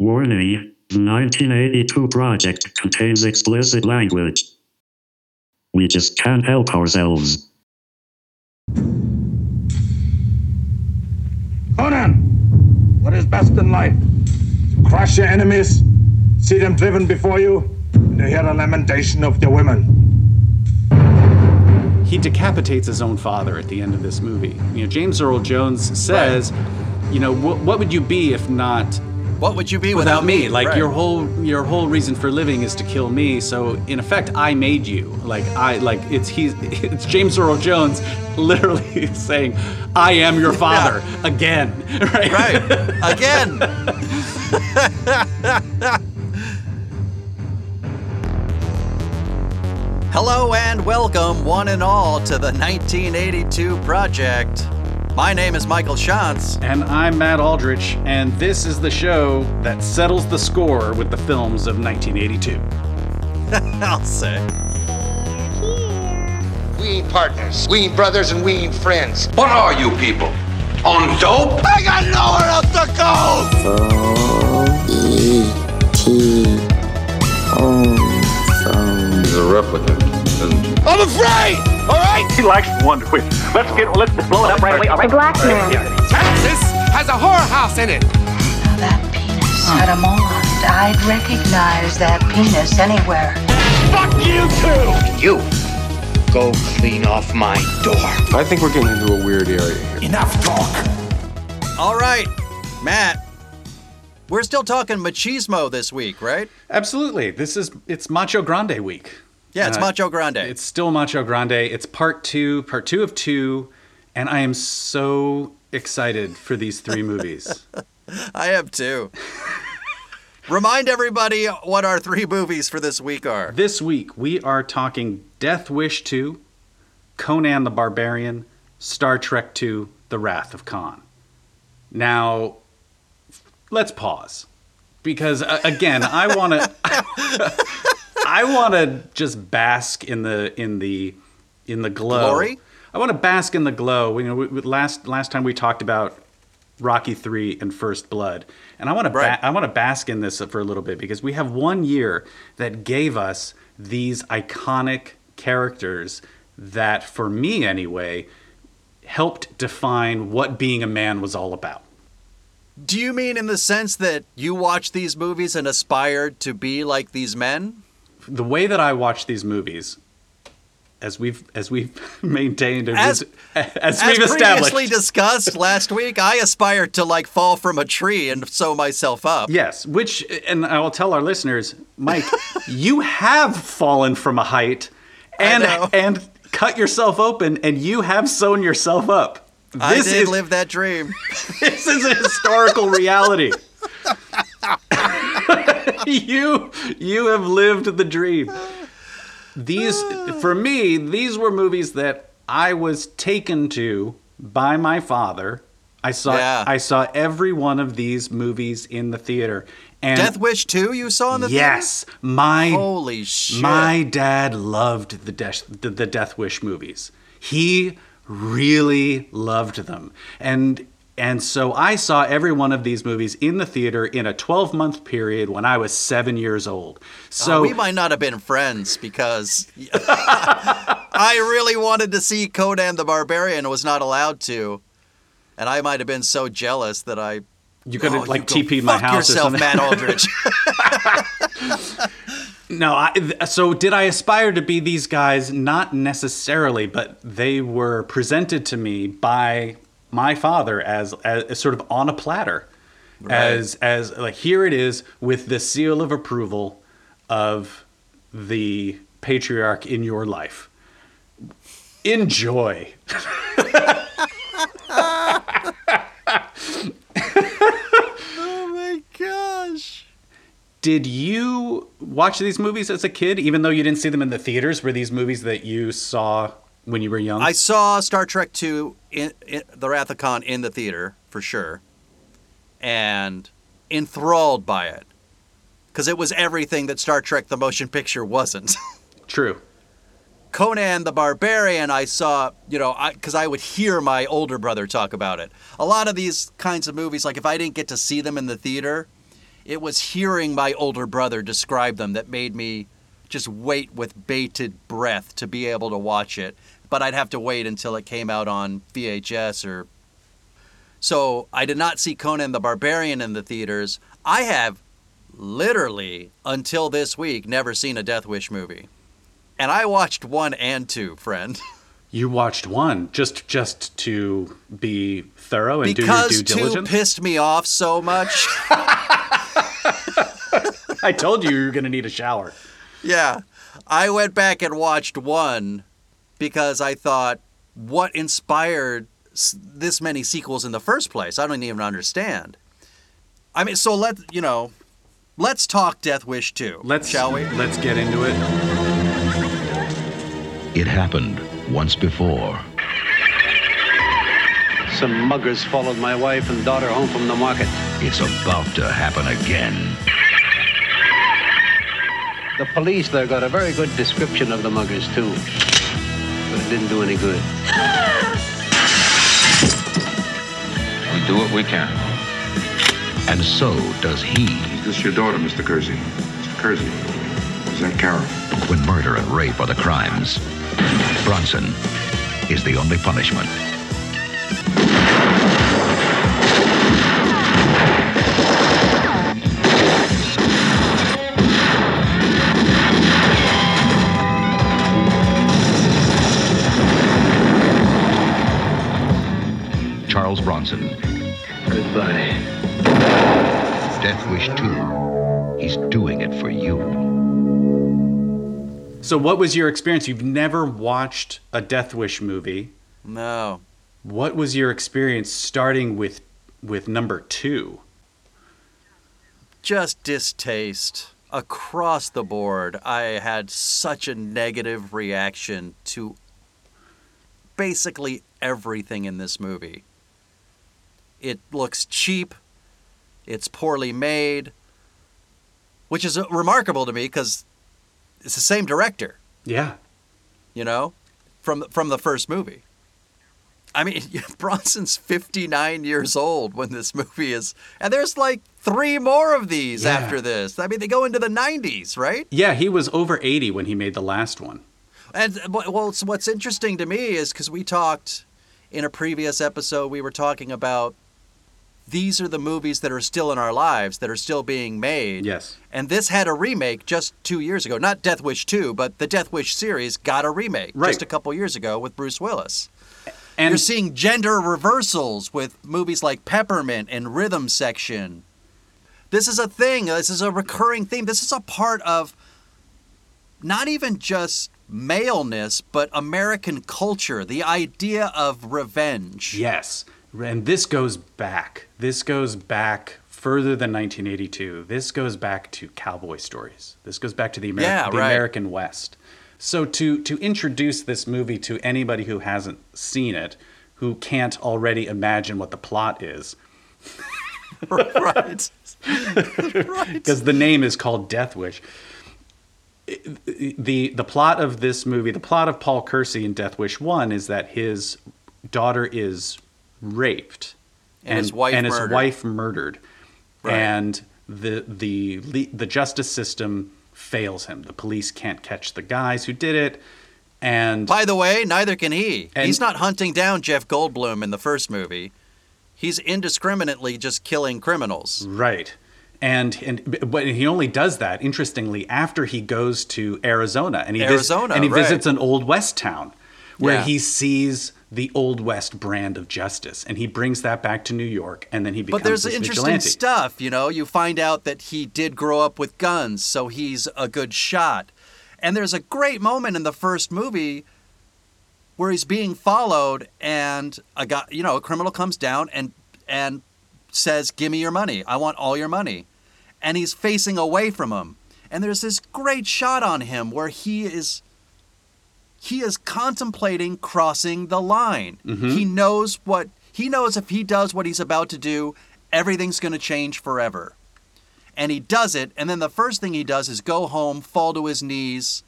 Warning, the 1982 project contains explicit language. We just can't help ourselves. Conan, what is best in life? To crush your enemies, see them driven before you, and to hear the lamentation of their women. He decapitates his own father at the end of this movie. You know, James Earl Jones says, you know, "Wh- what would you be if not What would you be without without, me? Like Right. your whole your whole reason for living is to kill me. So in effect, I made you. Like I like it's he's it's James Earl Jones literally saying, "I am your father again." Right. Right. Again. Hello and welcome, one and all, to the 1982 Project. My name is Michael Shantz. And I'm Matt Aldrich, and this is the show that settles the score with the films of 1982. I'll say. We ain't partners. We ain't brothers and we ain't friends. What are you people? On dope? I got nowhere else to go! He's a replicant, isn't he? I'm afraid! Alright? He likes wonder. Wait, let's get let's blow it up right away. All right. black man. Texas has a whorehouse in it! Now that penis had a mold. I'd recognize that penis anywhere. Fuck you too. You go clean off my door. I think we're getting into a weird area here. Enough talk. All right, Matt. We're still talking machismo this week, right? Absolutely. This is it's Macho Grande week. Yeah, it's Uh, Macho Grande. It's still Macho Grande. It's part two, part two of two, and I am so excited for these three movies. I have too. Remind everybody what our three movies for this week are. this week we are talking Death Wish 2, Conan the Barbarian, Star Trek 2, The Wrath of Khan. Now, let's pause because uh, again, I want to I want to just bask in the in the in the glow. Glory? I want to bask in the glow. You know, we, we- last last time we talked about Rocky Three and First Blood, and I want to Right. ba- I want to bask in this for a little bit because we have one year that gave us these iconic characters that, for me anyway, helped define what being a man was all about. Do you mean in the sense that you watched these movies and aspired to be like these men? The way that I watch these movies, as we've as we've maintained and As- as, As we've established, previously discussed last week, I aspire to like fall from a tree and sew myself up. Yes, which, and I will tell our listeners, Mike, you have fallen from a height and and cut yourself open, and you have sewn yourself up. I This did is live that dream. this is a historical reality. you you have lived the dream. These for me, these were movies that I was taken to by my father. I saw Yeah. I saw every one of these movies in the theater. And Death Wish 2 you saw in the yes, my? Holy shit. my dad loved the, Death the, the Death Wish movies. He really loved them. And and so I saw every one of these movies in the theater in a 12 month period when I was seven years old. Uh, so Oh, we might not have been friends because I really wanted to see Conan the Barbarian and was not allowed to. And I might have been so jealous that I you could have Oh, like TP'd my house yourself, or something. Matt Aldrich. No, I, so did I aspire to be these guys? Not necessarily, but they were presented to me by my father as, as, as sort of on a platter, as as like here it is with the seal of approval of the patriarch in your life. Enjoy. oh my gosh. Did you watch these movies as a kid, even though you didn't see them in the theaters? Were these movies that you saw when you were young? I saw Star Trek 2 in, in The Wrath of Khan in the theater for sure. And enthralled by it. Cuz it was everything that Star Trek the motion picture wasn't. True. Conan the Barbarian, I saw, you know, because I, would hear my older brother talk about it. A lot of these kinds of movies, like if I didn't get to see them in the theater, It was hearing my older brother describe them that made me just wait with bated breath to be able to watch it. But I'd have to wait until it came out on VHS or. So I did not see Conan the Barbarian in the theaters. I have literally, until this week, never seen a Death Wish movie. And I watched one and two, friend. You watched one just just to be thorough and because do your due diligence. Because two pissed me off so much. I told you you were going to need a shower. Yeah. I went back and watched one because I thought, what inspired this many sequels in the first place? I don't even understand. I mean, so let, you know, let's talk Death Wish 2. Let's shall we? Let's get into it. It happened once before. Some muggers followed my wife and daughter home from the market. It's about to happen again. The police there got a very good description of the muggers, too. But it didn't do any good. We do what we can. And so does he. Is this your daughter, Mr. Kersey? Mr. Kersey, is that Carol? When murder and rape are the crimes, Bronson is the only punishment. So, what was your experience? You've never watched a Death Wish movie. No. What was your experience starting with with number two? Just distaste across the board. I had such a negative reaction to basically everything in this movie. It looks cheap. It's poorly made, which is remarkable to me because it's the same director, Yeah. you know, from from the first movie. I mean, Bronson's 59 years old when this movie is, and there's like three more of these Yeah. after this. I mean, they go into the 90s, right? Yeah, he was over 80 when he made the last one. And uh, well, so what's interesting to me is because we talked in a previous episode, we were talking about these are the movies that are still in our lives that are still being made. Yes. And this had a remake just two years ago. Not Death Wish 2, but the Death Wish series got a remake Right. just a couple years ago with Bruce Willis. And You're seeing gender reversals with movies like Peppermint and Rhythm Section. This is a thing. This is a recurring theme. This is a part of not even just maleness, but American culture, the idea of revenge. Yes. And this goes back. This goes back further than 1982. This goes back to cowboy stories. This goes back to the, Ameri- Yeah, the right. American West. So to to introduce this movie to anybody who hasn't seen it, who can't already imagine what the plot is, right. because the name is called Death Wish. The the plot of this movie, the plot of Paul Kersey in Death Wish One, is that his daughter is raped And his wife and his murdered. wife murdered, Right. and the the the justice system fails him. The police can't catch the guys who did it, and By the way, neither can he. And- He's not hunting down Jeff Goldblum in the first movie. He's indiscriminately just killing criminals. Right. And and but he only does that interestingly after he goes to Arizona and he vis- Arizona, and he right. visits an old west town where Yeah. he sees the old west brand of justice and he brings that back to New York and then he becomes But there's interesting vigilante. stuff, you know. You find out that he did grow up with guns, so he's a good shot. And there's a great moment in the first movie where he's being followed, and a guy, you know, a criminal comes down and and says, "Give me your money. I want all your money," and he's facing away from him. And there's this great shot on him where he is he is contemplating crossing the line. Mhm. He knows what he knows if he does what he's about to do, everything's going to change forever. And he does it, and then the first thing he does is go home, fall to his knees,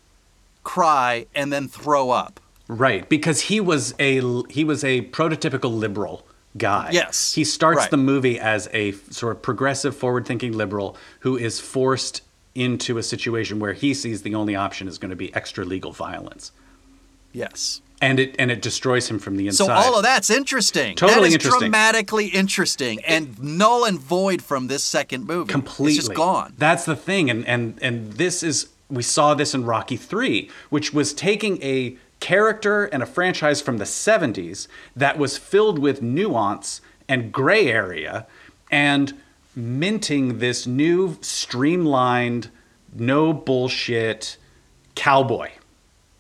cry, and then throw up. Right, because he was a he was a prototypical liberal guy. Yes, He starts right. the movie as a sort of progressive, forward thinking liberal who is forced into a situation where he sees the only option is going to be extra legal violence. Yes. And it and it destroys him from the inside. So all of that's interesting. Totally that is interesting. dramatically interesting and null and void from this second movie. completely It's just gone. That's the thing, and and and this is we saw this in Rocky Three, which was taking a character and a franchise from the '70s that was filled with nuance and gray area, and minting this new streamlined, no bullshit cowboy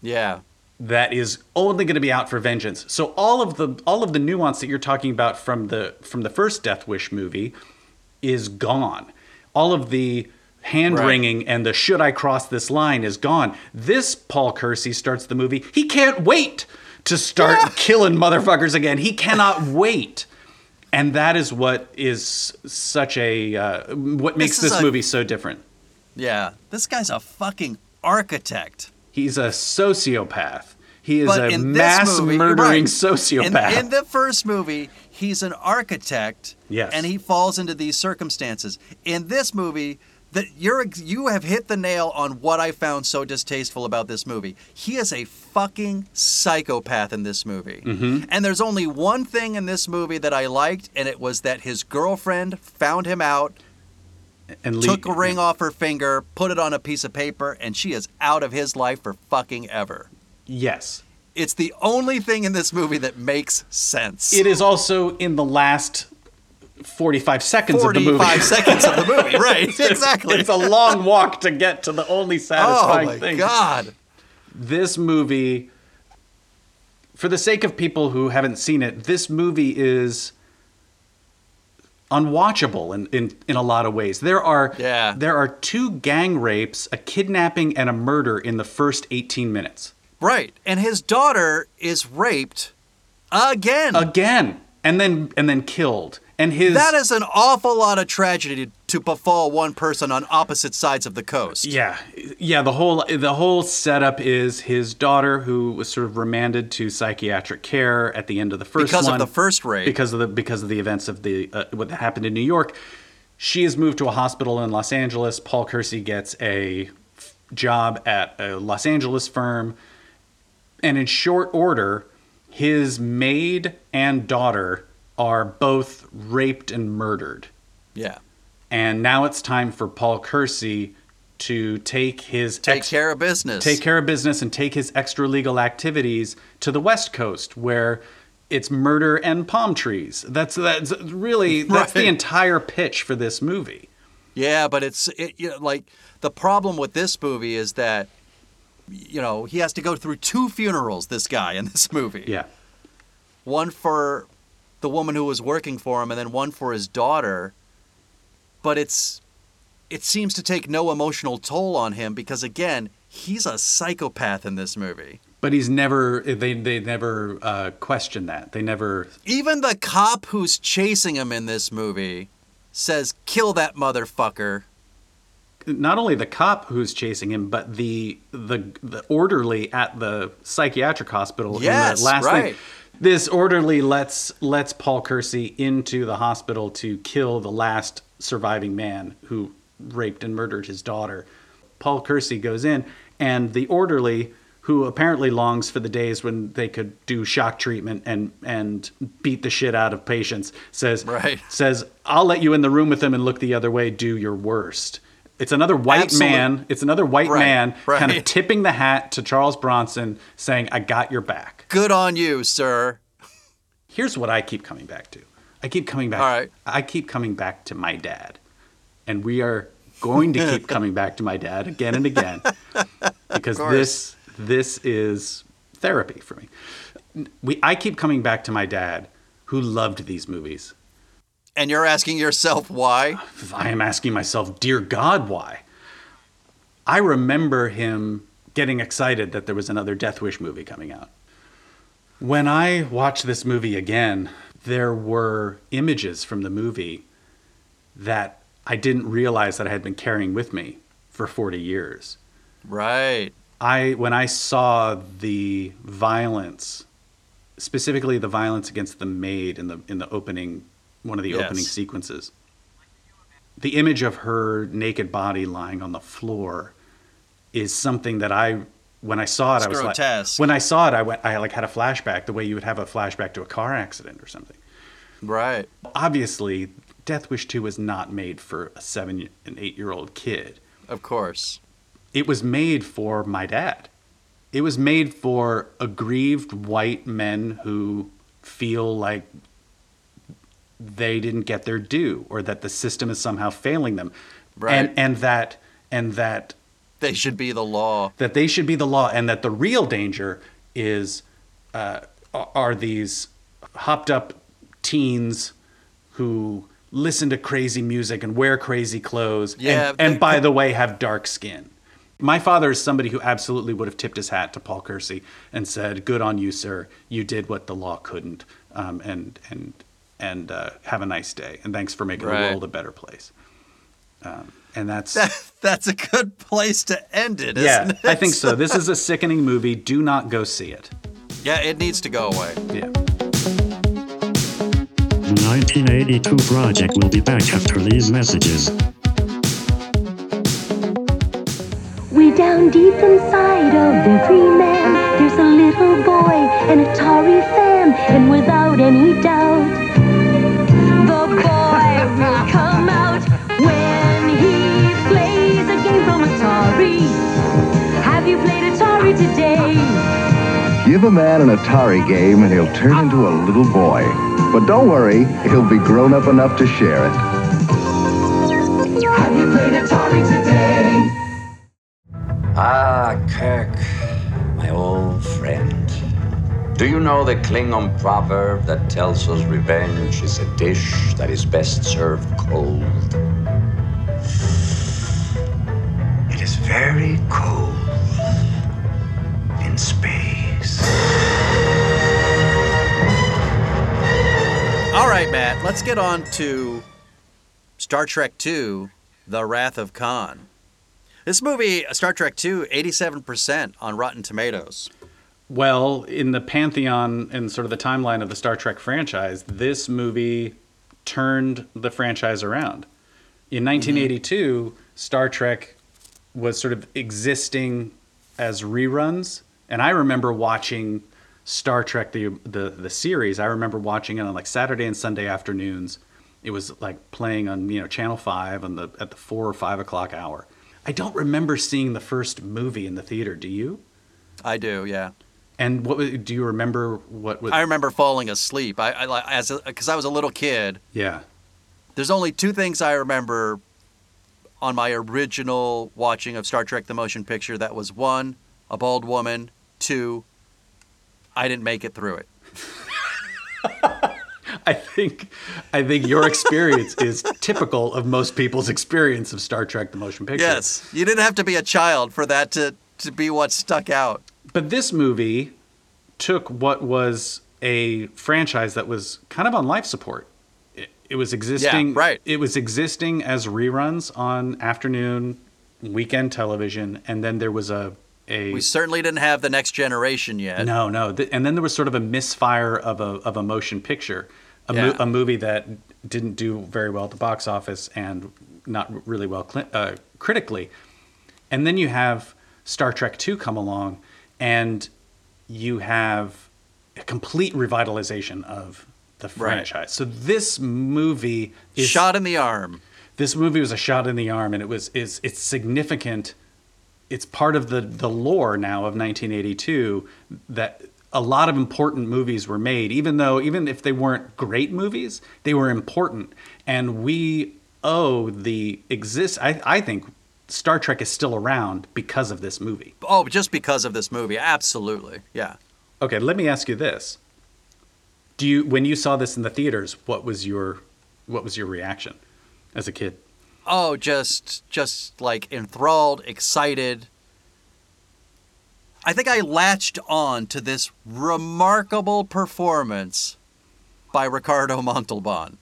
Yeah. That is only going to be out for vengeance. So all of the all of the nuance that you're talking about from the from the first Death Wish movie is gone. All of the hand wringing and the should I cross this line is gone. This Paul Kersey starts the movie. He can't wait to start killing motherfuckers again. He cannot wait. And that is what is such a uh, what makes This this a- movie so different. Yeah. This guy's a fucking architect. He's a sociopath. He is But a mass movie- murdering right. sociopath. In, in the first movie, he's an architect. Yes. And he falls into these circumstances. In this movie, that you're you have hit the nail on what I found so distasteful about this movie. He is a fucking psychopath in this movie. Mhm. And there's only one thing in this movie that I liked, and it was that his girlfriend found him out, and took a ring off her finger, put it on a piece of paper, and she is out of his life for fucking ever. yes. It's the only thing in this movie that makes sense. It is also in the last 45 seconds of the movie. 45 seconds of the movie, right? Exactly. It's a long walk to get to the only satisfying thing. oh my thing. god. This movie, for the sake of people who haven't seen it, this movie is unwatchable in, in, in a lot of ways. There are Yeah. there are two gang rapes, a kidnapping, and a murder in the first 18 minutes. Right. And his daughter is raped again. Again. And then and then killed. And his that is an awful lot of tragedy to befall one person on opposite sides of the coast. Yeah, yeah. The whole the whole setup is his daughter, who was sort of remanded to psychiatric care at the end of the first Because of the first rape. because of the because of the events of the uh, what happened in New York. She is moved to a hospital in Los Angeles. Paul Kersey gets a f- job at a Los Angeles firm, and in short order, his maid and daughter are both raped and murdered. Yeah. And now it's time for Paul Kersey to take his Take ex- care of business. take care of business and take his extra legal activities to the West Coast where it's murder and palm trees. That's that's really that's the entire pitch for this movie. Yeah, but it's it, you know, like the problem with this movie is that you know he has to go through two funerals. This guy in this movie. Yeah. One for the woman who was working for him, and then one for his daughter. But it's it seems to take no emotional toll on him because again he's a psychopath in this movie. But he's never they they never uh, question that. They never Even the cop who's chasing him in this movie says, "Kill that motherfucker." not only the cop who's chasing him, but the the the orderly at the psychiatric hospital. in Yes, the last right. thing. This orderly lets lets Paul Kersey into the hospital to kill the last surviving man who raped and murdered his daughter. Paul Kersey goes in, and the orderly, who apparently longs for the days when they could do shock treatment and and beat the shit out of patients, says Right. says I'll let you in the room with him and look the other way. Do your worst. It's another white Absolute- man. It's another white Right, man kind of tipping the hat to Charles Bronson, saying, "I got your back." Good on you, sir. Here's what I keep coming back to. I keep coming back. All right. I keep coming back to my dad, and we are going to keep coming back to my dad again and again because this this is therapy for me. We I keep coming back to my dad, who loved these movies. And you're asking yourself why? I am asking myself, dear God, why? I remember him getting excited that there was another Death Wish movie coming out. When I watch this movie again, there were images from the movie that I didn't realize that I had been carrying with me for 40 years. Right. I when I saw the violence specifically the violence against the maid in the in the opening one of the Yes. opening sequences. The image of her naked body lying on the floor is something that I when I saw it It's I was grotesque. like when I saw it I went I like had a flashback the way you would have a flashback to a car accident or something. Right. Obviously, Death Wish 2 was not made for a 7 and 8 year old kid. Of course. It was made for my dad. It was made for aggrieved white men who feel like they didn't get their due or that the system is somehow failing them. Right. And and that and that They should be the law. that they should be the law and that the real danger is uh, are these hopped up teens who listen to crazy music and wear crazy clothes Yeah, and, and by the way have dark skin my father is somebody who absolutely would have tipped his hat to paul kersey and said good on you sir you did what the law couldn't um, and and and uh, have a nice day and thanks for making Right. the world a better place um, and that's That's a good place to end it, isn't yeah, it? I think so. This is a sickening movie. Do not go see it. Yeah, it needs to go away. Yeah. The 1982 project will be back after these messages. Way down deep inside of every man, there's a little boy, an Atari fan, and without any doubt, Give a man an Atari game and he'll turn into a little boy. But don't worry, he'll be grown up enough to share it. Have you played Atari today? Ah, Kirk, my old friend. Do you know the Klingon proverb that tells us revenge is a dish that is best served cold? All right, Matt, let's get on to Star Trek II The Wrath of Khan. This movie, uh, Star Trek II, 87% on Rotten Tomatoes. Well, in the pantheon and sort of the timeline of the Star Trek franchise, this movie turned the franchise around. In mm-hmm. 1982, Star Trek was sort of existing as reruns, and I remember watching Star Trek the the the series. I remember watching it on like Saturday and Sunday afternoons. It was like playing on you know Channel Five on the at the four or five o'clock hour. I don't remember seeing the first movie in the theater. Do you? I do, yeah. And what do you remember? What was? I remember falling asleep. I, I as because I was a little kid. yeah. There's only two things I remember on my original watching of Star Trek: The Motion Picture. That was one, a bald woman. Two, I didn't make it through it. I think I think your experience is typical of most people's experience of Star Trek: The Motion Picture. Yes, you didn't have to be a child for that to to be what stuck out. But this movie took what was a franchise that was kind of on life support. It, it was existing Yeah, right. It was existing as reruns on afternoon weekend television and then there was a a We certainly didn't have the next generation yet. No, no. And then there was sort of a misfire of a of a motion picture, a, mo- a movie that didn't do very well at the box office and not really well cli- uh, critically. And then you have Star Trek Two come along, and you have a complete revitalization of the Right. franchise. So this movie is Shot in the arm. this movie was a shot in the arm and it was is it's significant it's part of the the lore now of 1982 that a lot of important movies were made. Even though even if they weren't great movies they were important. And we owe the exist i i think star trek is still around because of this movie. Oh, just because of this movie, absolutely. Yeah. okay let me ask you this. Do you when you saw this in the theaters what was your what was your reaction as a kid Oh, just just like enthralled, excited. I think I latched on to this remarkable performance by Ricardo Montalban.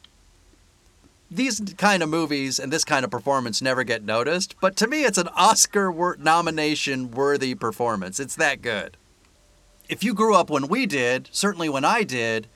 These kind of movies and this kind of performance never get noticed, but to me it's an Oscar nomination worthy performance. It's that good. if you grew up when we did, certainly when I did,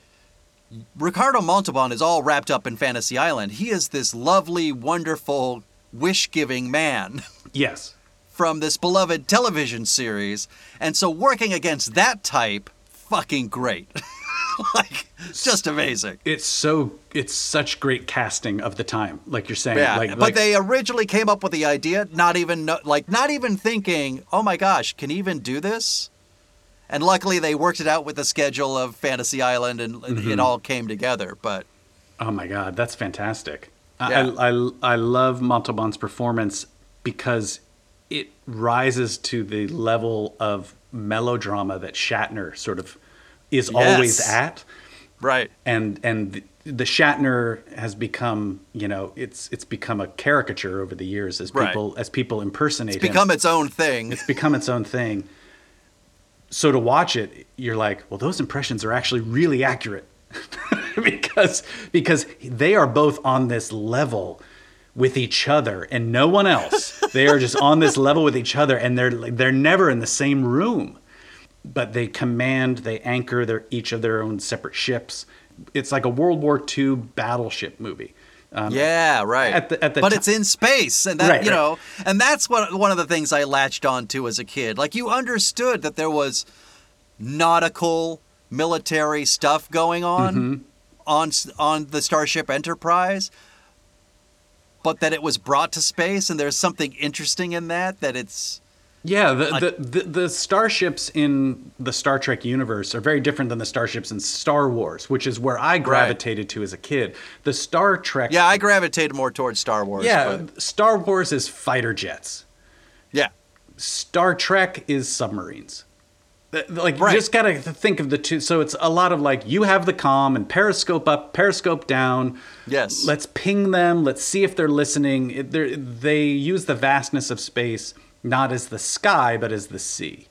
Ricardo Montalban is all wrapped up in Fantasy Island. He is this lovely, wonderful, wish giving man Yes. from this beloved television series. And so working against that type, fucking great. like, just amazing. It's so it's such great casting of the time, like you're saying. Yeah, like, but like- they originally came up with the idea, not even like not even thinking, "Oh my gosh, can he even do this?" And luckily, they worked it out with the schedule of Fantasy Island, and it Mhm. all came together. But Oh my god, that's fantastic. Yeah. I, I I love Montalban's performance because it rises to the level of melodrama that Shatner sort of is always at. Right. And and the, the Shatner has become, you know, it's it's become a caricature over the years as Right. people as people impersonate it's him. become its own thing. It's become its own thing. So to watch it, you're like, well, those impressions are actually really accurate because because they are both on this level with each other and no one else. they are just on this level with each other, and they're they're never in the same room, but they command, they anchor their each of their own separate ships. It's like a World War II battleship movie. Um, yeah, right. At the, at the but ti- it's in space, and that Right, you right. know, and that's what one of the things I latched on to as a kid. Like you understood that there was nautical, military stuff going on Mhm. on on the Starship Enterprise, but that it was brought to space, and there's something interesting in that. That it's Yeah, the, Like- the, the the starships in the Star Trek universe are very different than the starships in Star Wars, which is where I gravitated to as a kid. The Star Trek, yeah, I gravitated more towards Star Wars. yeah, but- Star Wars is fighter jets. yeah, Star Trek is submarines. Like Right. you just gotta think of the two. So it's a lot of like you have the comm and periscope up, periscope down. Yes. Let's ping them. Let's see if they're listening. They're, they use the vastness of space not as the sky but as the sea.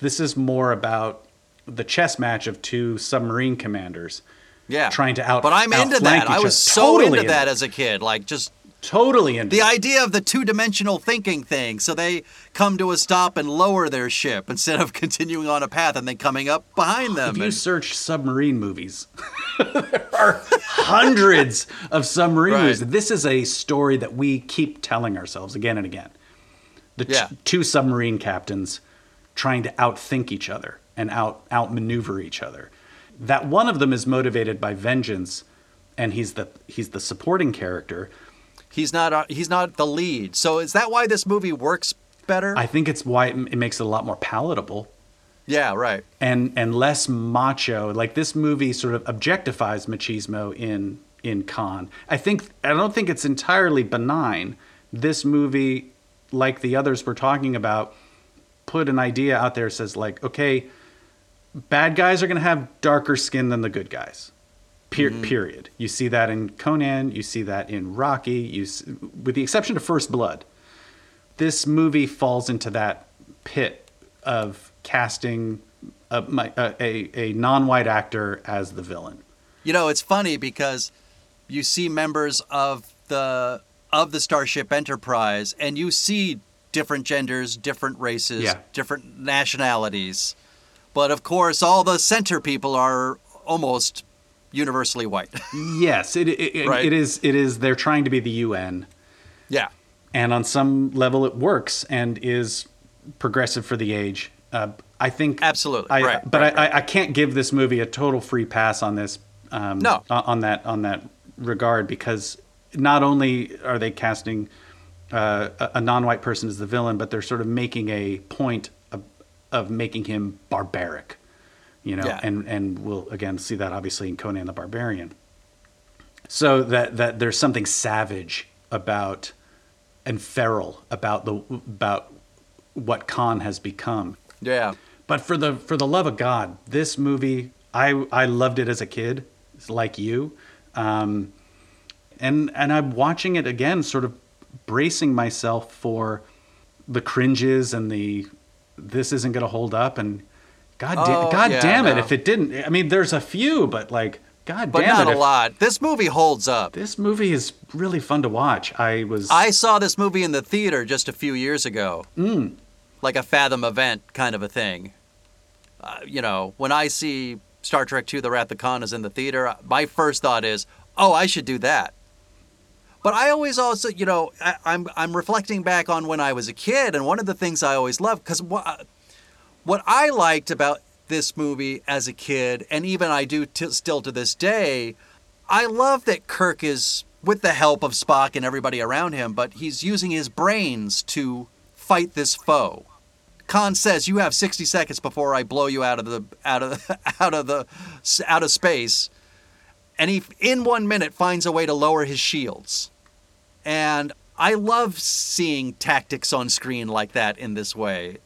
This is more about the chess match of two submarine commanders. yeah, Trying to out. But I'm into that. I was so Totally into that as a kid. Like just Totally into the it. idea of the two-dimensional thinking thing. So they come to a stop and lower their ship instead of continuing on a path and then coming up behind them. If you and- search submarine movies, there are hundreds of submarine Right. movies. This is a story that we keep telling ourselves again and again. The t- two submarine captains trying to outthink each other and out outmaneuver each other. That one of them is motivated by vengeance, and he's the he's the supporting character. he's not. uh, He's not the lead. So is that why this movie works better? I think it's why it, it makes it a lot more palatable. yeah, right. and and less macho. Like this movie sort of objectifies machismo in in Khan. I think I don't think it's entirely benign. This movie, like the others we're talking about, put an idea out there that says like, okay, bad guys are going to have darker skin than the good guys. Per- mm-hmm. Period. You see that in Conan. You see that in Rocky. You, s- with the exception of First Blood, this movie falls into that pit of casting a, my- a, a, a non-white actor as the villain. You know, it's funny because you see members of the of the Starship Enterprise, and you see different genders, different races, Yeah. different nationalities. But of course, all the center people are almost universally white. Yes, it, it, it- Right. it is. It is. They're trying to be the UN, yeah. and on some level, it works and is progressive for the age. Uh, I think Absolutely. I, right. but right, I, I, I can't give this movie a total free pass on this. Um, No. on that on that regard because not only are they casting uh, a, non-white person as the villain, but they're sort of making a point of, of making him barbaric, you know, Yeah. and and we'll again see that obviously in Conan the Barbarian. So that that there's something savage about and feral about the about what Khan has become. yeah. But for the for the love of God, this movie I I loved it as a kid, like you, um, and and I'm watching it again, sort of bracing myself for the cringes and the this isn't going to hold up and God damn, Oh, God yeah, damn it no. if it didn't. I mean, there's a few, but like God But damn not it, a lot. This movie holds up. This movie is really fun to watch. I was I saw this movie in the theater just a few years ago, Mm. like a Fathom event kind of a thing. uh, you know, when I see Star Trek II: The Wrath of Khan is in the theater, my first thought is, oh, I should do that. But I always also, you know, I, I'm I'm reflecting back on when I was a kid, and one of the things I always loved because what uh, what I liked about this movie as a kid, and even I do t- still to this day, I love that Kirk is with the help of Spock and everybody around him, but he's using his brains to fight this foe. Khan says, "You have 60 seconds before I blow you out of the out of out of the out of space." And he in 1 minute finds a way to lower his shields. And I love seeing tactics on screen like that in this way.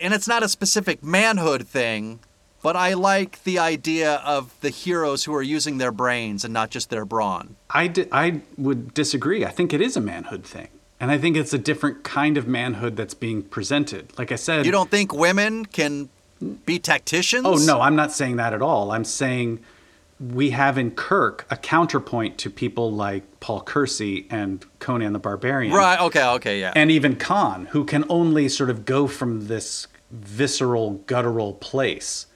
And it's not a specific manhood thing, but I like the idea of the heroes who are using their brains and not just their brawn. I, di- I would disagree. I think it is a manhood thing. And I think it's a different kind of manhood that's being presented. Like I said, You don't think women can be tacticians? Oh, no, I'm not saying that at all. I'm saying we have in Kirk a counterpoint to people like Paul Kersey and Conan the Barbarian. Right, okay, okay, yeah. And even Khan, who can only sort of go from this visceral, guttural place.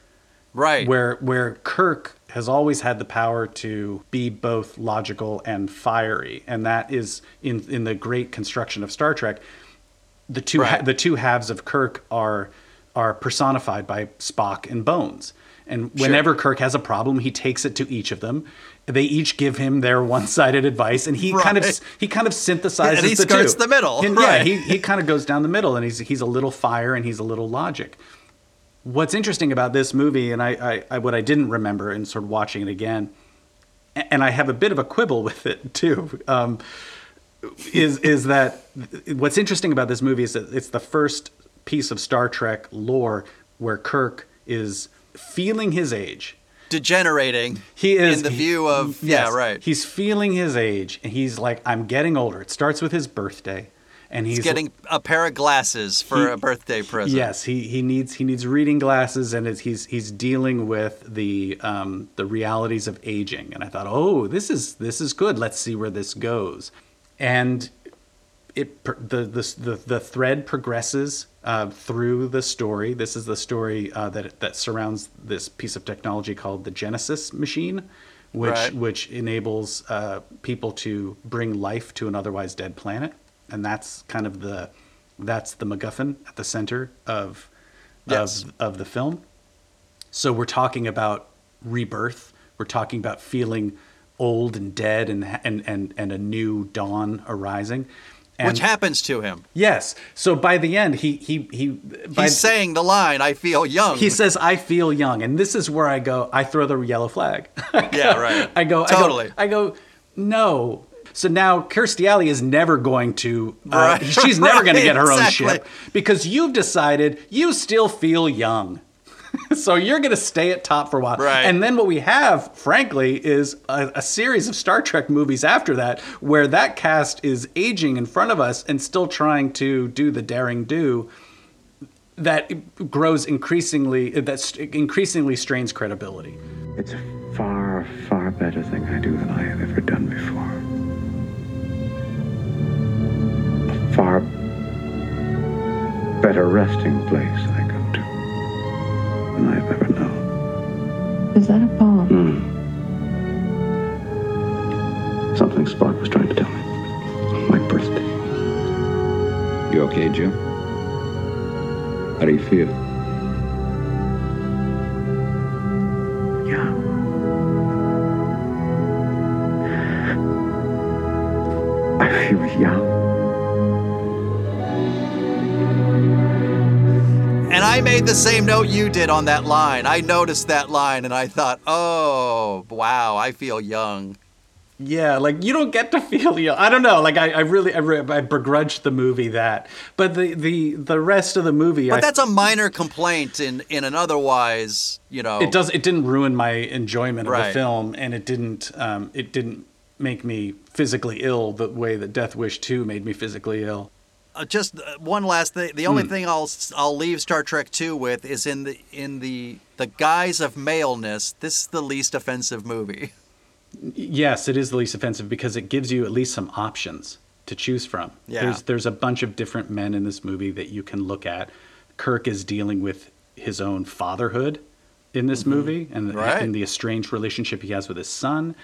Right. Where where Kirk has always had the power to be both logical and fiery, and that is in in the great construction of Star Trek. The two Right. ha- the two halves of Kirk are are personified by Spock and Bones. And Sure. whenever Kirk has a problem, he takes it to each of them. They each give him their one-sided advice, and he kind of he kind of synthesizes And he the skirts two. the middle, And right. Yeah, he he kind of goes down the middle, and he's he's a little fire and he's a little logic. What's interesting about this movie, and I, I, I what I didn't remember, and sort of watching it again, and I have a bit of a quibble with it too, um, is is that what's interesting about this movie is that it's the first piece of Star Trek lore where Kirk is feeling his age. Degenerating. He is in the view of Yes, yeah, right. He's feeling his age, and he's like, "I'm getting older." It starts with his birthday, and he's He's getting a pair of glasses for He- a birthday present. Yes, he, he needs he needs reading glasses, and he's he's dealing with the um, the realities of aging. And I thought, oh, this is this is good. Let's see where this goes. And it the the the, the thread progresses uh, through the story. This is the story uh, that that surrounds this piece of technology called the Genesis machine, which Right. which enables uh, people to bring life to an otherwise dead planet, and that's kind of the that's the MacGuffin at the center of Yes. of of the film. So we're talking about rebirth. We're talking about feeling old and dead, and and and and a new dawn arising. And Which happens to him. Yes. So by the end, he he he. By, He's saying the line, I feel young. he says, "I feel young," and this is where I go. I throw the yellow flag. Yeah, right. I go Totally. I go, I go no. So now Kirstie Alley is never going to. Uh, Right. She's never going to get her own ship because you've decided you still feel young. so you're going to stay at top for a while. Right. And then what we have, frankly, is a, a series of Star Trek movies after that where that cast is aging in front of us and still trying to do the daring do that grows increasingly that increasingly strains credibility. It's a far, far better thing I do than I have ever done before. A far better resting place I go to than I've ever known. Is that a poem? Hmm. Something Spock was trying to tell me. On my birthday. You okay, Jim? How do you feel? Yeah. I feel young. I made the same note you did on that line. I noticed that line and I thought, oh, wow, I feel young. Yeah, like you don't get to feel young. I don't know. Like I, I really, I, re- I begrudged the movie that, but the the the rest of the movie, But I, that's a minor complaint in, in an otherwise, you know. it does. It didn't ruin my enjoyment of the film, and it didn't. Um, it didn't make me physically ill the way that Death Wish Two made me physically ill. Uh, just uh, one last thing. The only Hmm. thing I'll I'll leave Star Trek 2 with is in the in the the guise of maleness. This is the least offensive movie. Yes, it is the least offensive because it gives you at least some options to choose from. Yeah. There's there's a bunch of different men in this movie that you can look at. Kirk is dealing with his own fatherhood in this movie and, Right. and the estranged relationship he has with his son.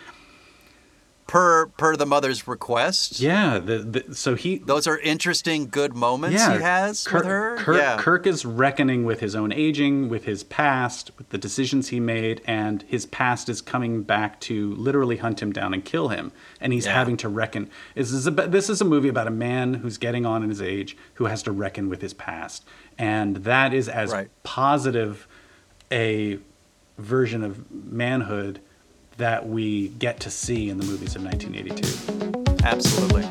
Per per the mother's request. Yeah, the, the, so he Those are interesting, good moments yeah, he has Kirk, with her. Kirk, yeah. Kirk is reckoning with his own aging, with his past, with the decisions he made, and his past is coming back to literally hunt him down and kill him. And he's Yeah. having to reckon. This is, a, this is a movie about a man who's getting on in his age who has to reckon with his past. And that is as Right. positive a version of manhood that we get to see in the movies of 1982. Absolutely.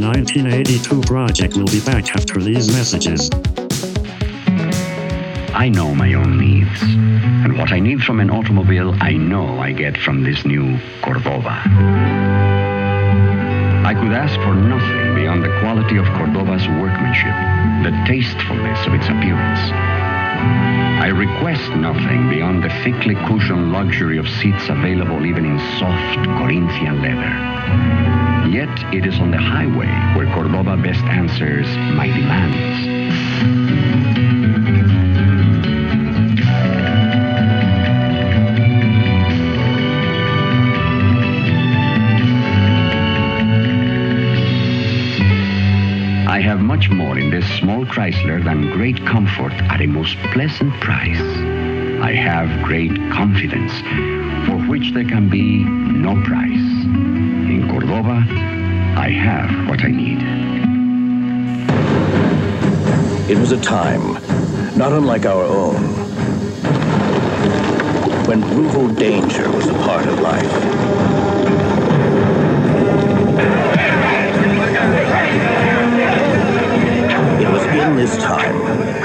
1982 project will be back after these messages. I know my own needs. And what I need from an automobile, I know I get from this new Cordoba. I could ask for nothing beyond the quality of Cordoba's workmanship, the tastefulness of its appearance. I request nothing beyond the thickly cushioned luxury of seats available even in soft Corinthian leather. Yet it is on the highway where Cordoba best answers my demands. Much more in this small Chrysler than great comfort at a most pleasant price. I have great confidence, for which there can be no price. In Cordoba, I have what I need. It was a time, not unlike our own, when brutal danger was a part of life. In this time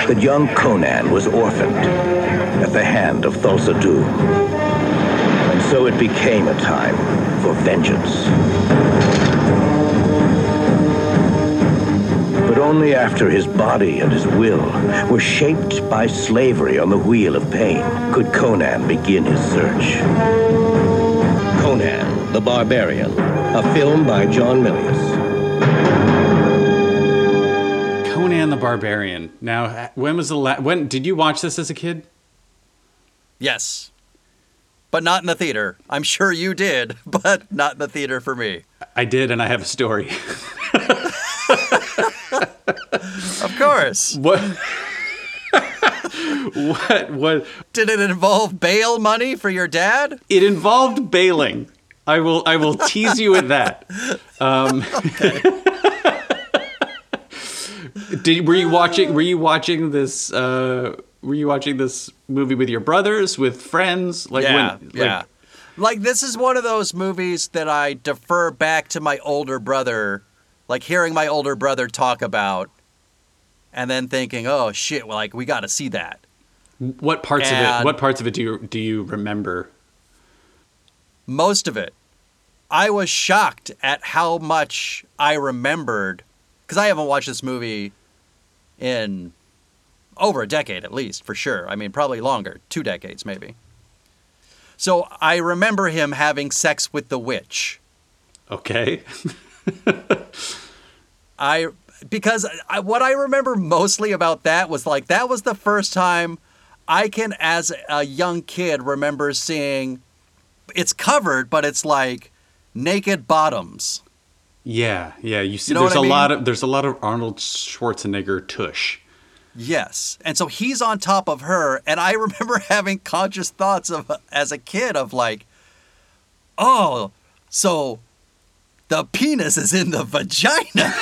that young Conan was orphaned at the hand of Thulsa Doom. And so it became a time for vengeance. But only after his body and his will were shaped by slavery on the wheel of pain could Conan begin his search. Conan the Barbarian, a film by John Milius. Barbarian. Now, when was the la- when did you watch this as a kid? Yes. But not in the theater. I'm sure you did, but not in the theater for me. I did, and I have a story. Of course. What? what? What? Did it involve bail money for your dad? It involved bailing. I will. I will tease you with that. Um, did were you watching? Were you watching this? Uh, were you watching this movie with your brothers, with friends? Like yeah, when? Like, yeah. Like this is one of those movies that I defer back to my older brother, like hearing my older brother talk about, and then thinking, "Oh shit! Well, like we got to see that." What parts of it? What parts of it do you do you remember? Most of it, I was shocked at how much I remembered because I haven't watched this movie in over a decade at least, for sure. I mean, probably longer, two decades maybe. So I remember him having sex with the witch. Okay. I because I, what I remember mostly about that was like that was the first time I can, as a young kid, remember seeing. It's covered, but it's like naked bottoms. Yeah, yeah. You see, You know there's I a lot of there's a lot of Arnold Schwarzenegger tush. Yes, and so he's on top of her, and I remember having conscious thoughts of as a kid of like, oh, so the penis is in the vagina.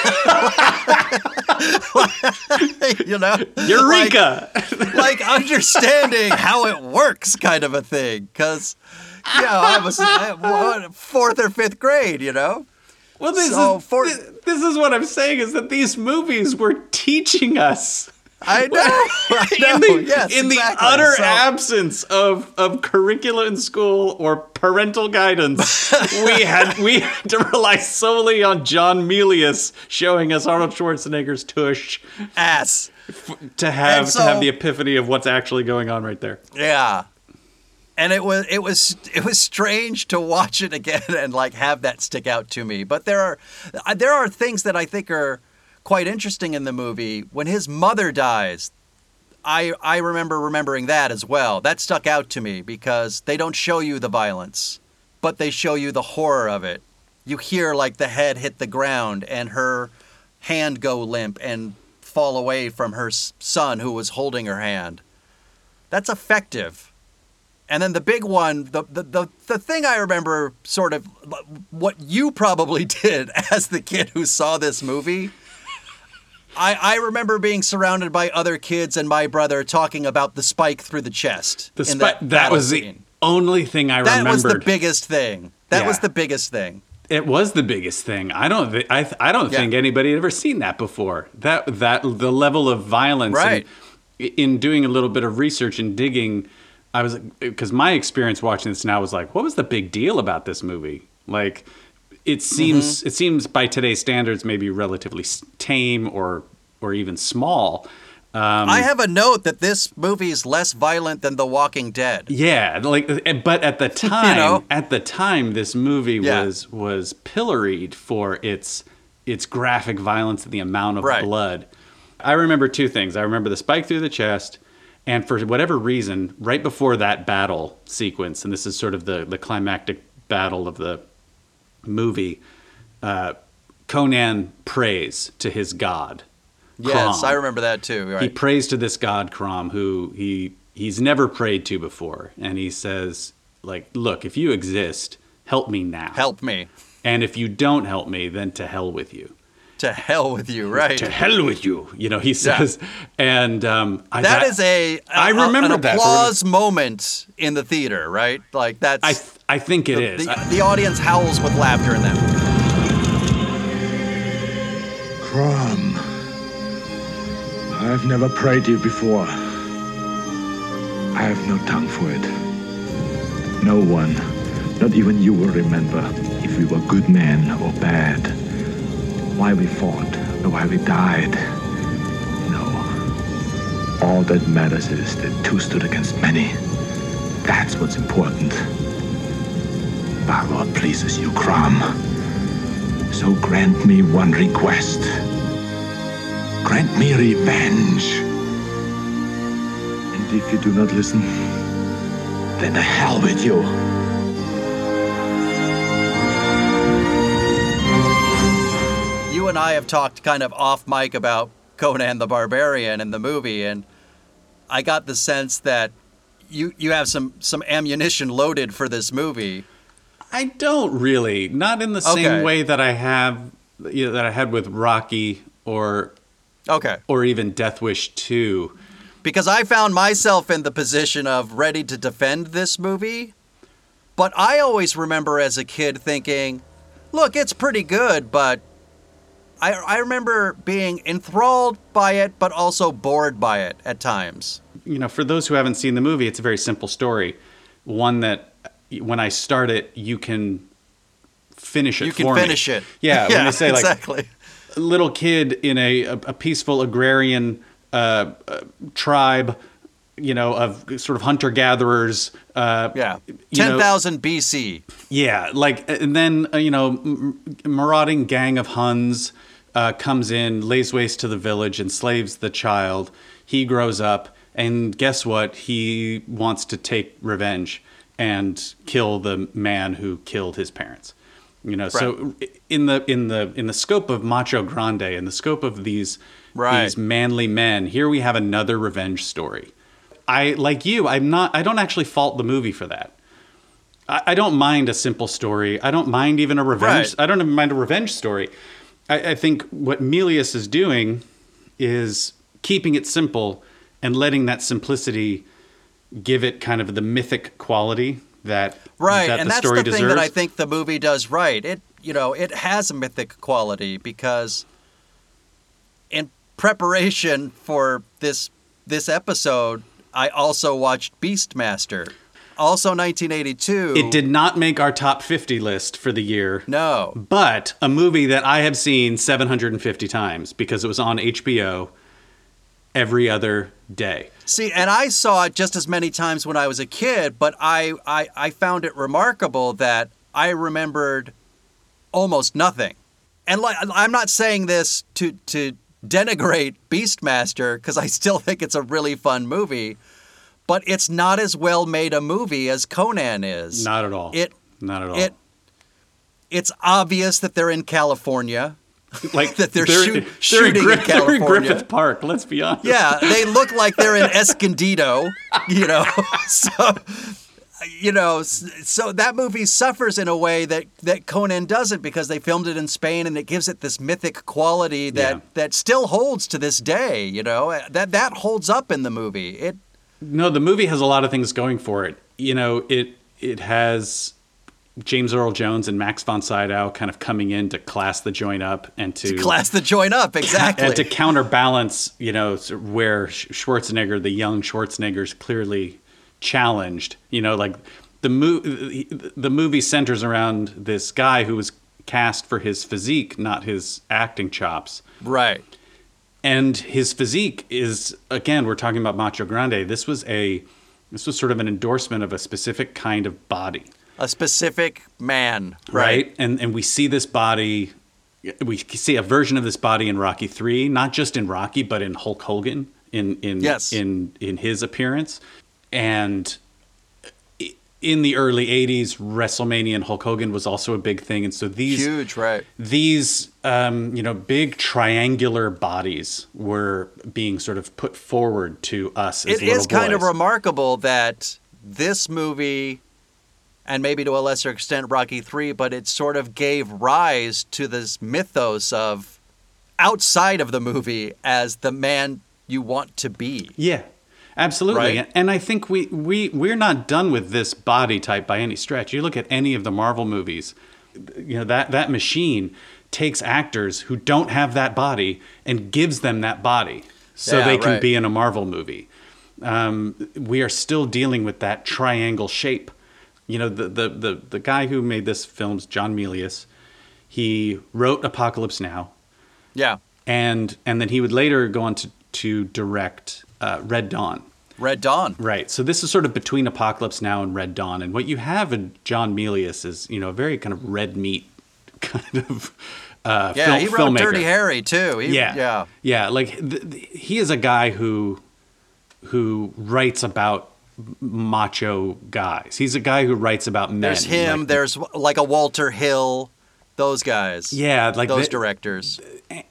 you know? Eureka! Like, like understanding how it works, kind of a thing. Because, you know, I was uh, fourth or fifth grade, you know? Well, this So, is for- thi- this is what I'm saying is that these movies were teaching us. I know. I know. in the, yes, in the exactly. utter So- absence of, of curricula in school or parental guidance, we had we had to rely solely on John Milius showing us Arnold Schwarzenegger's tush ass to have And to have the epiphany of what's actually going on right there. Yeah. And it was it was it was strange to watch it again and like have that stick out to me. But there are uh, there are things that I think are quite interesting in the movie when his mother dies. I I remember remembering that as well. That stuck out to me because they don't show you the violence, but they show you the horror of it. You hear like the head hit the ground and her hand go limp and fall away from her son who was holding her hand. That's effective. And then the big one, the, the, the, the thing I remember sort of what you probably did as the kid who saw this movie. I, I remember being surrounded by other kids and my brother talking about the spike through the chest. The spi- that, that, was the only thing I remember. That remembered. was the biggest thing. That was the biggest thing. It was the biggest thing. I don't. thi- I. th- I don't Yeah. think anybody had ever seen that before. That that the level of violence. Right. in doing a little bit of research and digging, I was because my experience watching this now was like, what was the big deal about this movie? Like, it seems Mm-hmm. it seems by today's standards maybe relatively tame or or even small. Um, I have a note that this movie is less violent than The Walking Dead. Yeah, like, uh, but at the time, know? at the time, this movie Yeah. was was pilloried for its its graphic violence and the amount of Right. blood. I remember two things. I remember the spike through the chest, and for whatever reason, right before that battle sequence, and this is sort of the the climactic battle of the movie, uh, Conan prays to his god. Yes, Crom. I remember that too. He prays to this god Crom, who he he's never prayed to before, and he says, like, look, if you exist, help me now. Help me. And if you don't help me, then to hell with you. To hell with you, right? To hell with you. You know, he says, and um, I, that is a, a I remember an that. applause moment in the theater, right? Like that's I I think it the, is. The, I- the audience howls with laughter in that. Crom. I've never prayed to you before. I have no tongue for it. No one, not even you, will remember if we were good men or bad. Why we fought or why we died. No. All that matters is that two stood against many. That's what's important. Lord pleases you, Crom. So grant me one request. Grant me revenge. And if you do not listen, then the hell with you. And I have talked kind of off mic about Conan the Barbarian and the movie, and I got the sense that you you have some some ammunition loaded for this movie. I don't really, not in the same Okay. way that I have, you know, that I had with Rocky or Okay. or even Death Wish two. because I found myself in the position of ready to defend this movie. But I always remember as a kid thinking, look, it's pretty good, but I, I remember being enthralled by it, but also bored by it at times. you know, for those who haven't seen the movie, it's a very simple story. One that when I start it, you can finish it You can for me. finish it. Yeah, when they say like exactly. little kid in a, a, a peaceful agrarian uh, uh, tribe, you know, of sort of hunter gatherers. Uh, Yeah. 10,000 BC. yeah, like, and then uh, you know, marauding gang of Huns uh, comes in, lays waste to the village, enslaves the child. He grows up, and guess what? He wants to take revenge and kill the man who killed his parents. You know, so in the in the in the scope of Macho Grande, in the scope of these Right. these manly men, here we have another revenge story. I like you. I'm not. I don't actually fault the movie for that. I, I don't mind a simple story. I don't mind even a revenge. Right. I don't even mind a revenge story. I, I think what Milius is doing is keeping it simple and letting that simplicity give it kind of the mythic quality that Right, that and the that's story the deserves. thing that I think the movie does right. It you know it has a mythic quality because in preparation for this this episode, I also watched Beastmaster, also 1982. It did not make our top 50 list for the year. No. But a movie that I have seen 750 times because it was on HBO every other day. See, and I saw it just as many times when I was a kid, but I, I, I found it remarkable that I remembered almost nothing. and like I'm not saying this to to denigrate Beastmaster because I still think it's a really fun movie, but it's not as well made a movie as Conan is. Not at all. It Not at all. it it's obvious that they're in California. like that they're, they're- shoot, they're in shooting Gri- in they're in Griffith Park. Let's be honest. Yeah, they look like they're in Escondido, you know. So, you know, so that movie suffers in a way that that Conan doesn't because they filmed it in Spain and it gives it this mythic quality that Yeah. that still holds to this day. You know, that that holds up in the movie. It No, the movie has a lot of things going for it. You know, it it has James Earl Jones and Max von Sydow kind of coming in to class the joint up and to, class the joint up exactly. and to counterbalance, you know, where Schwarzenegger, the young Schwarzenegger, is clearly challenged. You know, like the mo- the movie centers around this guy who was cast for his physique, not his acting chops. right. And his physique is again, we're talking about Macho Grande. This was a this was sort of an endorsement of a specific kind of body, A specific man, right? And and we see this body we see a version of this body in Rocky 3, not just in Rocky but in Hulk Hogan in in Yes. in in his appearance. And in the early 80s, WrestleMania and Hulk Hogan was also a big thing. And so these Huge, right? these um, you know big triangular bodies were being sort of put forward to us as It little is kind of remarkable that this movie, and maybe to a lesser extent Rocky 3, but it sort of gave rise to this mythos of outside of the movie as the man you want to be. yeah absolutely Right? and i think we we we're not done with this body type by any stretch you look at any of the marvel movies you know that that machine takes actors who don't have that body and gives them that body so Yeah, they can right. be in a marvel movie um, we are still dealing with that triangle shape. You know, the, the, the, the guy who made this film's John Milius. He wrote Apocalypse Now, Yeah. and and then he would later go on to to direct uh, Red Dawn. Red Dawn. Right. So this is sort of between Apocalypse Now and Red Dawn, and what you have in John Milius is you know a very kind of red meat kind of uh, Yeah, fil- he wrote filmmaker. Dirty Harry too. He, yeah, Yeah. yeah. Like he is a guy who who writes about macho guys. He's a guy who writes about men. There's him, Like, there's like a Walter Hill, those guys. Yeah, like those the- directors.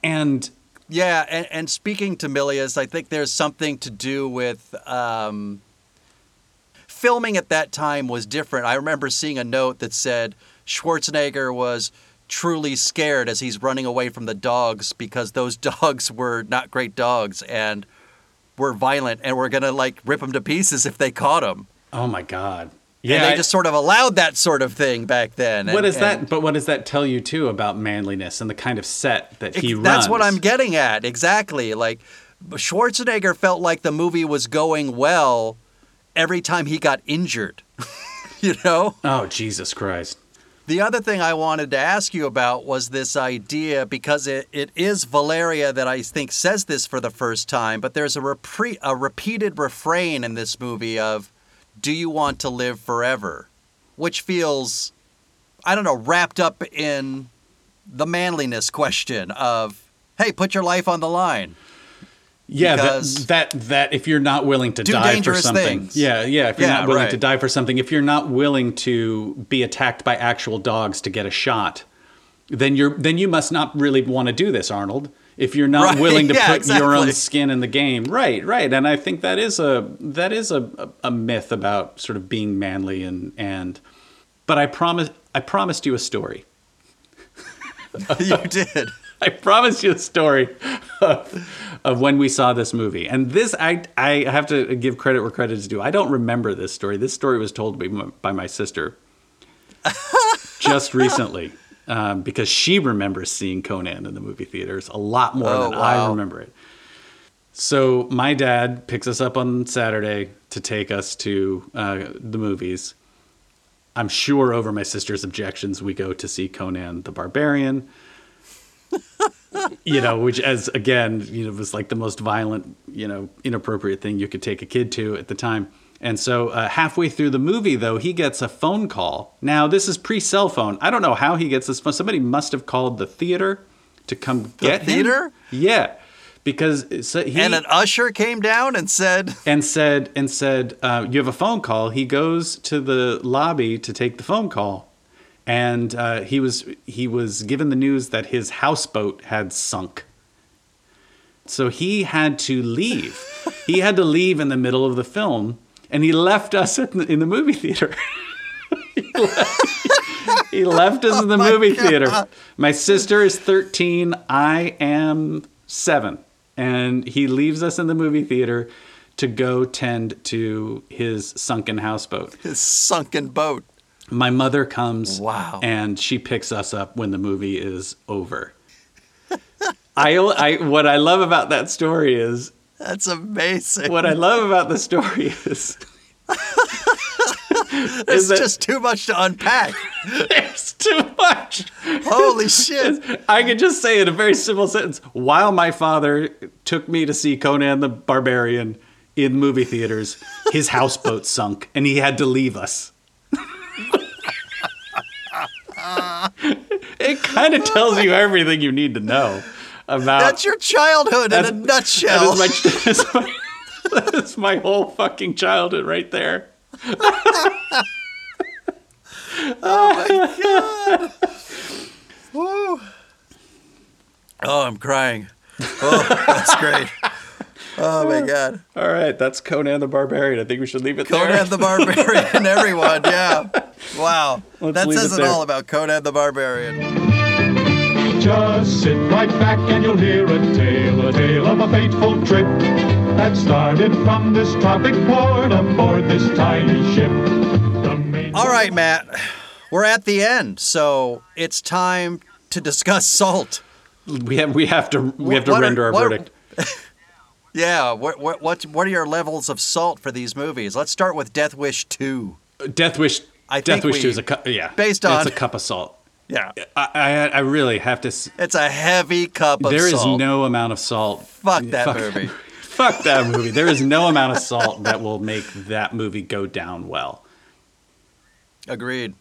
and Yeah, and, and speaking to Milius, I think there's something to do with um, filming at that time was different. I remember seeing a note that said Schwarzenegger was truly scared as he's running away from the dogs because those dogs were not great dogs and were violent and were gonna like rip him to pieces if they caught him. oh my god. And Yeah. they I- just sort of allowed that sort of thing back then. what and- does that? But what does that tell you too about manliness and the kind of set that he runs? That's what I'm getting at. Exactly. Like Schwarzenegger felt like the movie was going well every time he got injured. you know? Oh Jesus Christ! The other thing I wanted to ask you about was this idea because it, it is Valeria that I think says this for the first time, but there's a, repre- a repeated refrain in this movie of, Do you want to live forever? Which feels, I don't know, wrapped up in the manliness question of, Hey, put your life on the line. Yeah, that, that that if you're not willing to die for something, things. yeah, yeah, if you're Yeah, not willing right. to die for something, if you're not willing to be attacked by actual dogs to get a shot, then you're then you must not really want to do this, Arnold. If you're not Right, willing to yeah, put your own skin in the game, right, right, and I think that is a that is a, a, a myth about sort of being manly and and. But I promise I promised you a story. you did. I promised you a story of, of when we saw this movie. And this, I, I have to give credit where credit is due. I don't remember this story. This story was told to me by my sister just recently um, because she remembers seeing Conan in the movie theaters a lot more Oh, than I remember it. So my dad picks us up on Saturday to take us to uh, the movies. I'm sure over my sister's objections, we go to see Conan the Barbarian. you know, which as again, you know, was like the most violent, you know, inappropriate thing you could take a kid to at the time. And so uh, halfway through the movie, though, he gets a phone call. Now, this is pre cell phone. I don't know how he gets this phone. Somebody must have called the theater to come get him. theater? Yeah, because so he, and an usher came down and said, and said and said uh, you have a phone call he goes to the lobby to take the phone call and uh, he was he was given the news that his houseboat had sunk so he had to leave he had to leave in the middle of the film and he left us in the, in the movie theater he, left, he left us in the oh movie theater my sister is 13 i am 7 and he leaves us in the movie theater to go tend to his sunken houseboat. His sunken boat. My mother comes Wow. and she picks us up when the movie is over. I, I what I love about that story is That's amazing. what I love about the story is It's that- just too much to unpack. it's too much. Holy shit. I could just say in a very simple sentence while my father took me to see Conan the Barbarian in movie theaters, his houseboat sunk and he had to leave us. it kind of tells you everything you need to know about That's your childhood in a nutshell. That is, my, that, is my, that is my whole fucking childhood right there. oh my god. Woo. Oh, I'm crying. Oh, that's great. Oh my god. All right, that's Conan the Barbarian. I think we should leave it there. Conan the Barbarian, everyone. Yeah. Wow. Let's that says it it, all about Conan the Barbarian. Just sit right back and you'll hear a tale, a tale of a fateful trip that started from this tropic port aboard this tiny ship. All right, Matt. We're at the end, so it's time to discuss salt. We have we have to we have to What are- render our what- verdict. Yeah, what what what what are your levels of salt for these movies? Let's start with Death Wish 2. Death Wish. I Death think Wish we- Two is a cup. Yeah, based on- it's a cup of salt. Yeah. I I, I really have to. s- It's a heavy cup of salt. There is salt. no amount of salt. Fuck that Fuck- movie. Fuck that movie. There is no amount of salt that will make that movie go down well. Agreed.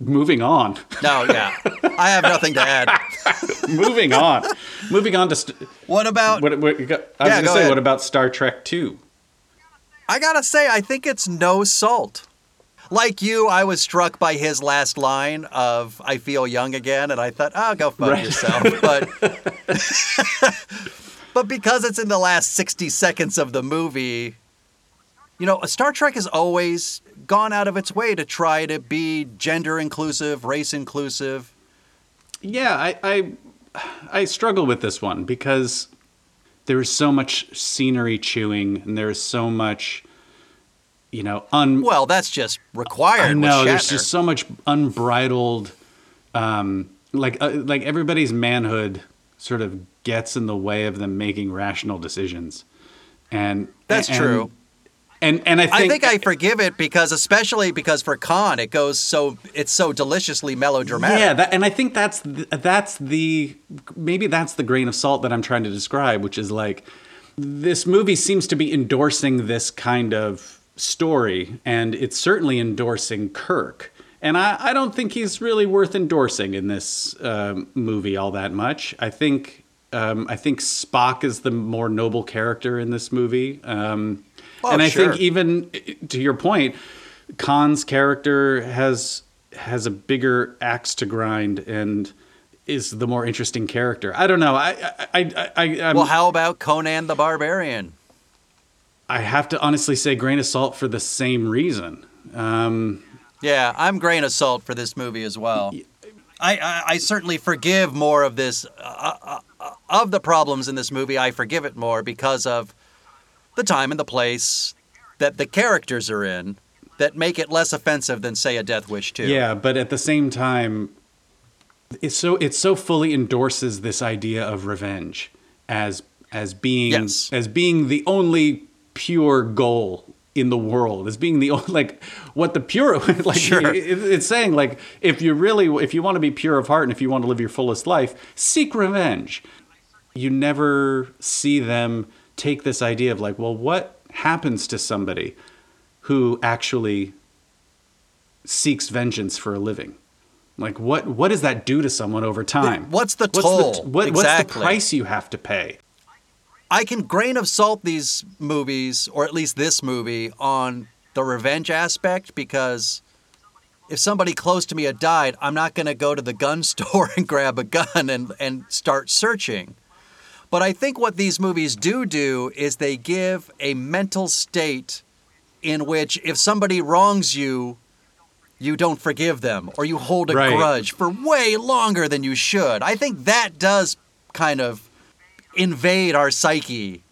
Moving on. No, yeah. I have nothing to add. Moving on. Moving on to. St- What about what, what, I was Yeah, going to go say, ahead. what about Star Trek Two? I gotta say, I think it's no salt. Like you, I was struck by his last line of "I feel young again," and I thought, "Oh, go fuck Right. yourself." But but because it's in the last sixty seconds of the movie, you know, Star Trek has always gone out of its way to try to be gender inclusive, race inclusive. Yeah, I, I I struggle with this one because there is so much scenery chewing and there is so much you know un Well, that's just required. Know there's just so much unbridled um like uh, like everybody's manhood sort of gets in the way of them making rational decisions. And That's and- true. And and I think I think I forgive it because, especially because for Khan, it goes so it's so deliciously melodramatic. Yeah, that, and I think that's the, that's the maybe that's the grain of salt that I'm trying to describe, which is like this movie seems to be endorsing this kind of story, and it's certainly endorsing Kirk. And I, I don't think he's really worth endorsing in this um, movie all that much. I think um, I think Spock is the more noble character in this movie. Um, Oh, and I sure. think even to your point, Khan's character has has a bigger axe to grind and is the more interesting character. I don't know. I I I, I I'm, well, how about Conan the Barbarian? I have to honestly say grain of salt for the same reason. Um, Yeah, I'm grain of salt for this movie as well. I, I, I certainly forgive more of this, uh, uh, uh, of the problems in this movie. I forgive it more because of the time and the place that the characters are in that make it less offensive than, say, a Death Wish 2. Yeah, but at the same time, it's so it so fully endorses this idea of revenge as as being Yes. as being the only pure goal in the world as being the only like what the pure like Sure. it- it's saying like if you really if you want to be pure of heart and if you want to live your fullest life seek revenge you never see them take this idea of like well what happens to somebody who actually seeks vengeance for a living. Like what what does that do to someone over time? What's the What's toll? what- What's the price you have to pay? I can grain of salt these movies, or at least this movie, on the revenge aspect because if somebody close to me had died, I'm not going to go to the gun store and grab a gun and, and start searching. But I think what these movies do do is they give a mental state in which if somebody wrongs you, you don't forgive them or you hold a Right. grudge for way longer than you should. I think that does kind of invade our psyche.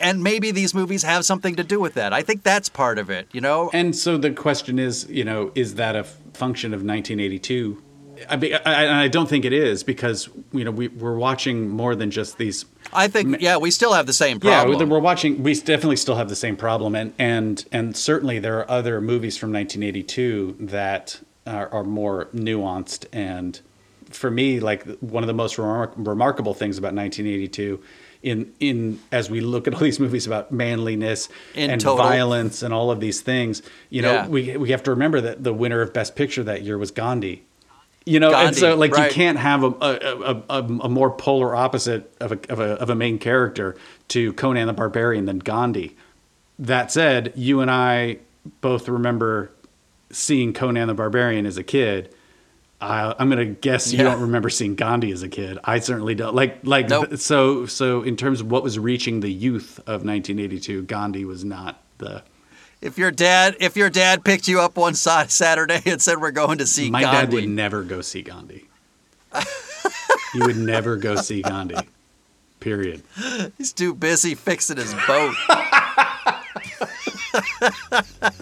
And maybe these movies have something to do with that. I think that's part of it, you know? And so the question is, you know, is that a function of 1982? I, mean, I, I don't think it is because you know we, we're watching more than just these. I think, yeah, we still have the same problem. Yeah, we're watching. We definitely still have the same problem, and and and certainly there are other movies from 1982 that are, are more nuanced. And for me, like one of the most remar- remarkable things about 1982, in in as we look at all these movies about manliness In and total. violence and all of these things, you know, Yeah. we we have to remember that the winner of Best Picture that year was Gandhi. You know, and so like right. you can't have a, a, a, a, a more polar opposite of a, of, a, of a main character to Conan the Barbarian than Gandhi. That said, you and I both remember seeing Conan the Barbarian as a kid. I, I'm gonna guess you don't remember seeing Gandhi as a kid. I certainly don't. Like like Nope. so so in terms of what was reaching the youth of 1982, Gandhi was not the. if your dad if your dad picked you up one Sa- Saturday and said we're going to see My dad would never go see Gandhi. he would never go see Gandhi. Period. he's too busy fixing his boat.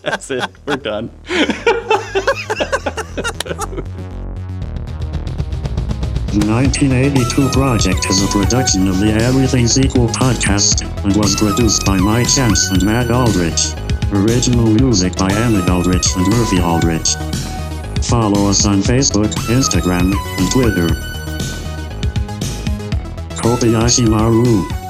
That's it. We're done. The 1982 project is a production of the Everything Sequel podcast and was produced by Mike Shantz and Matt Aldrich. Original music by Emmett Aldrich and Murphy Aldrich. Follow us on Facebook, Instagram, and Twitter. Kobayashi Maru.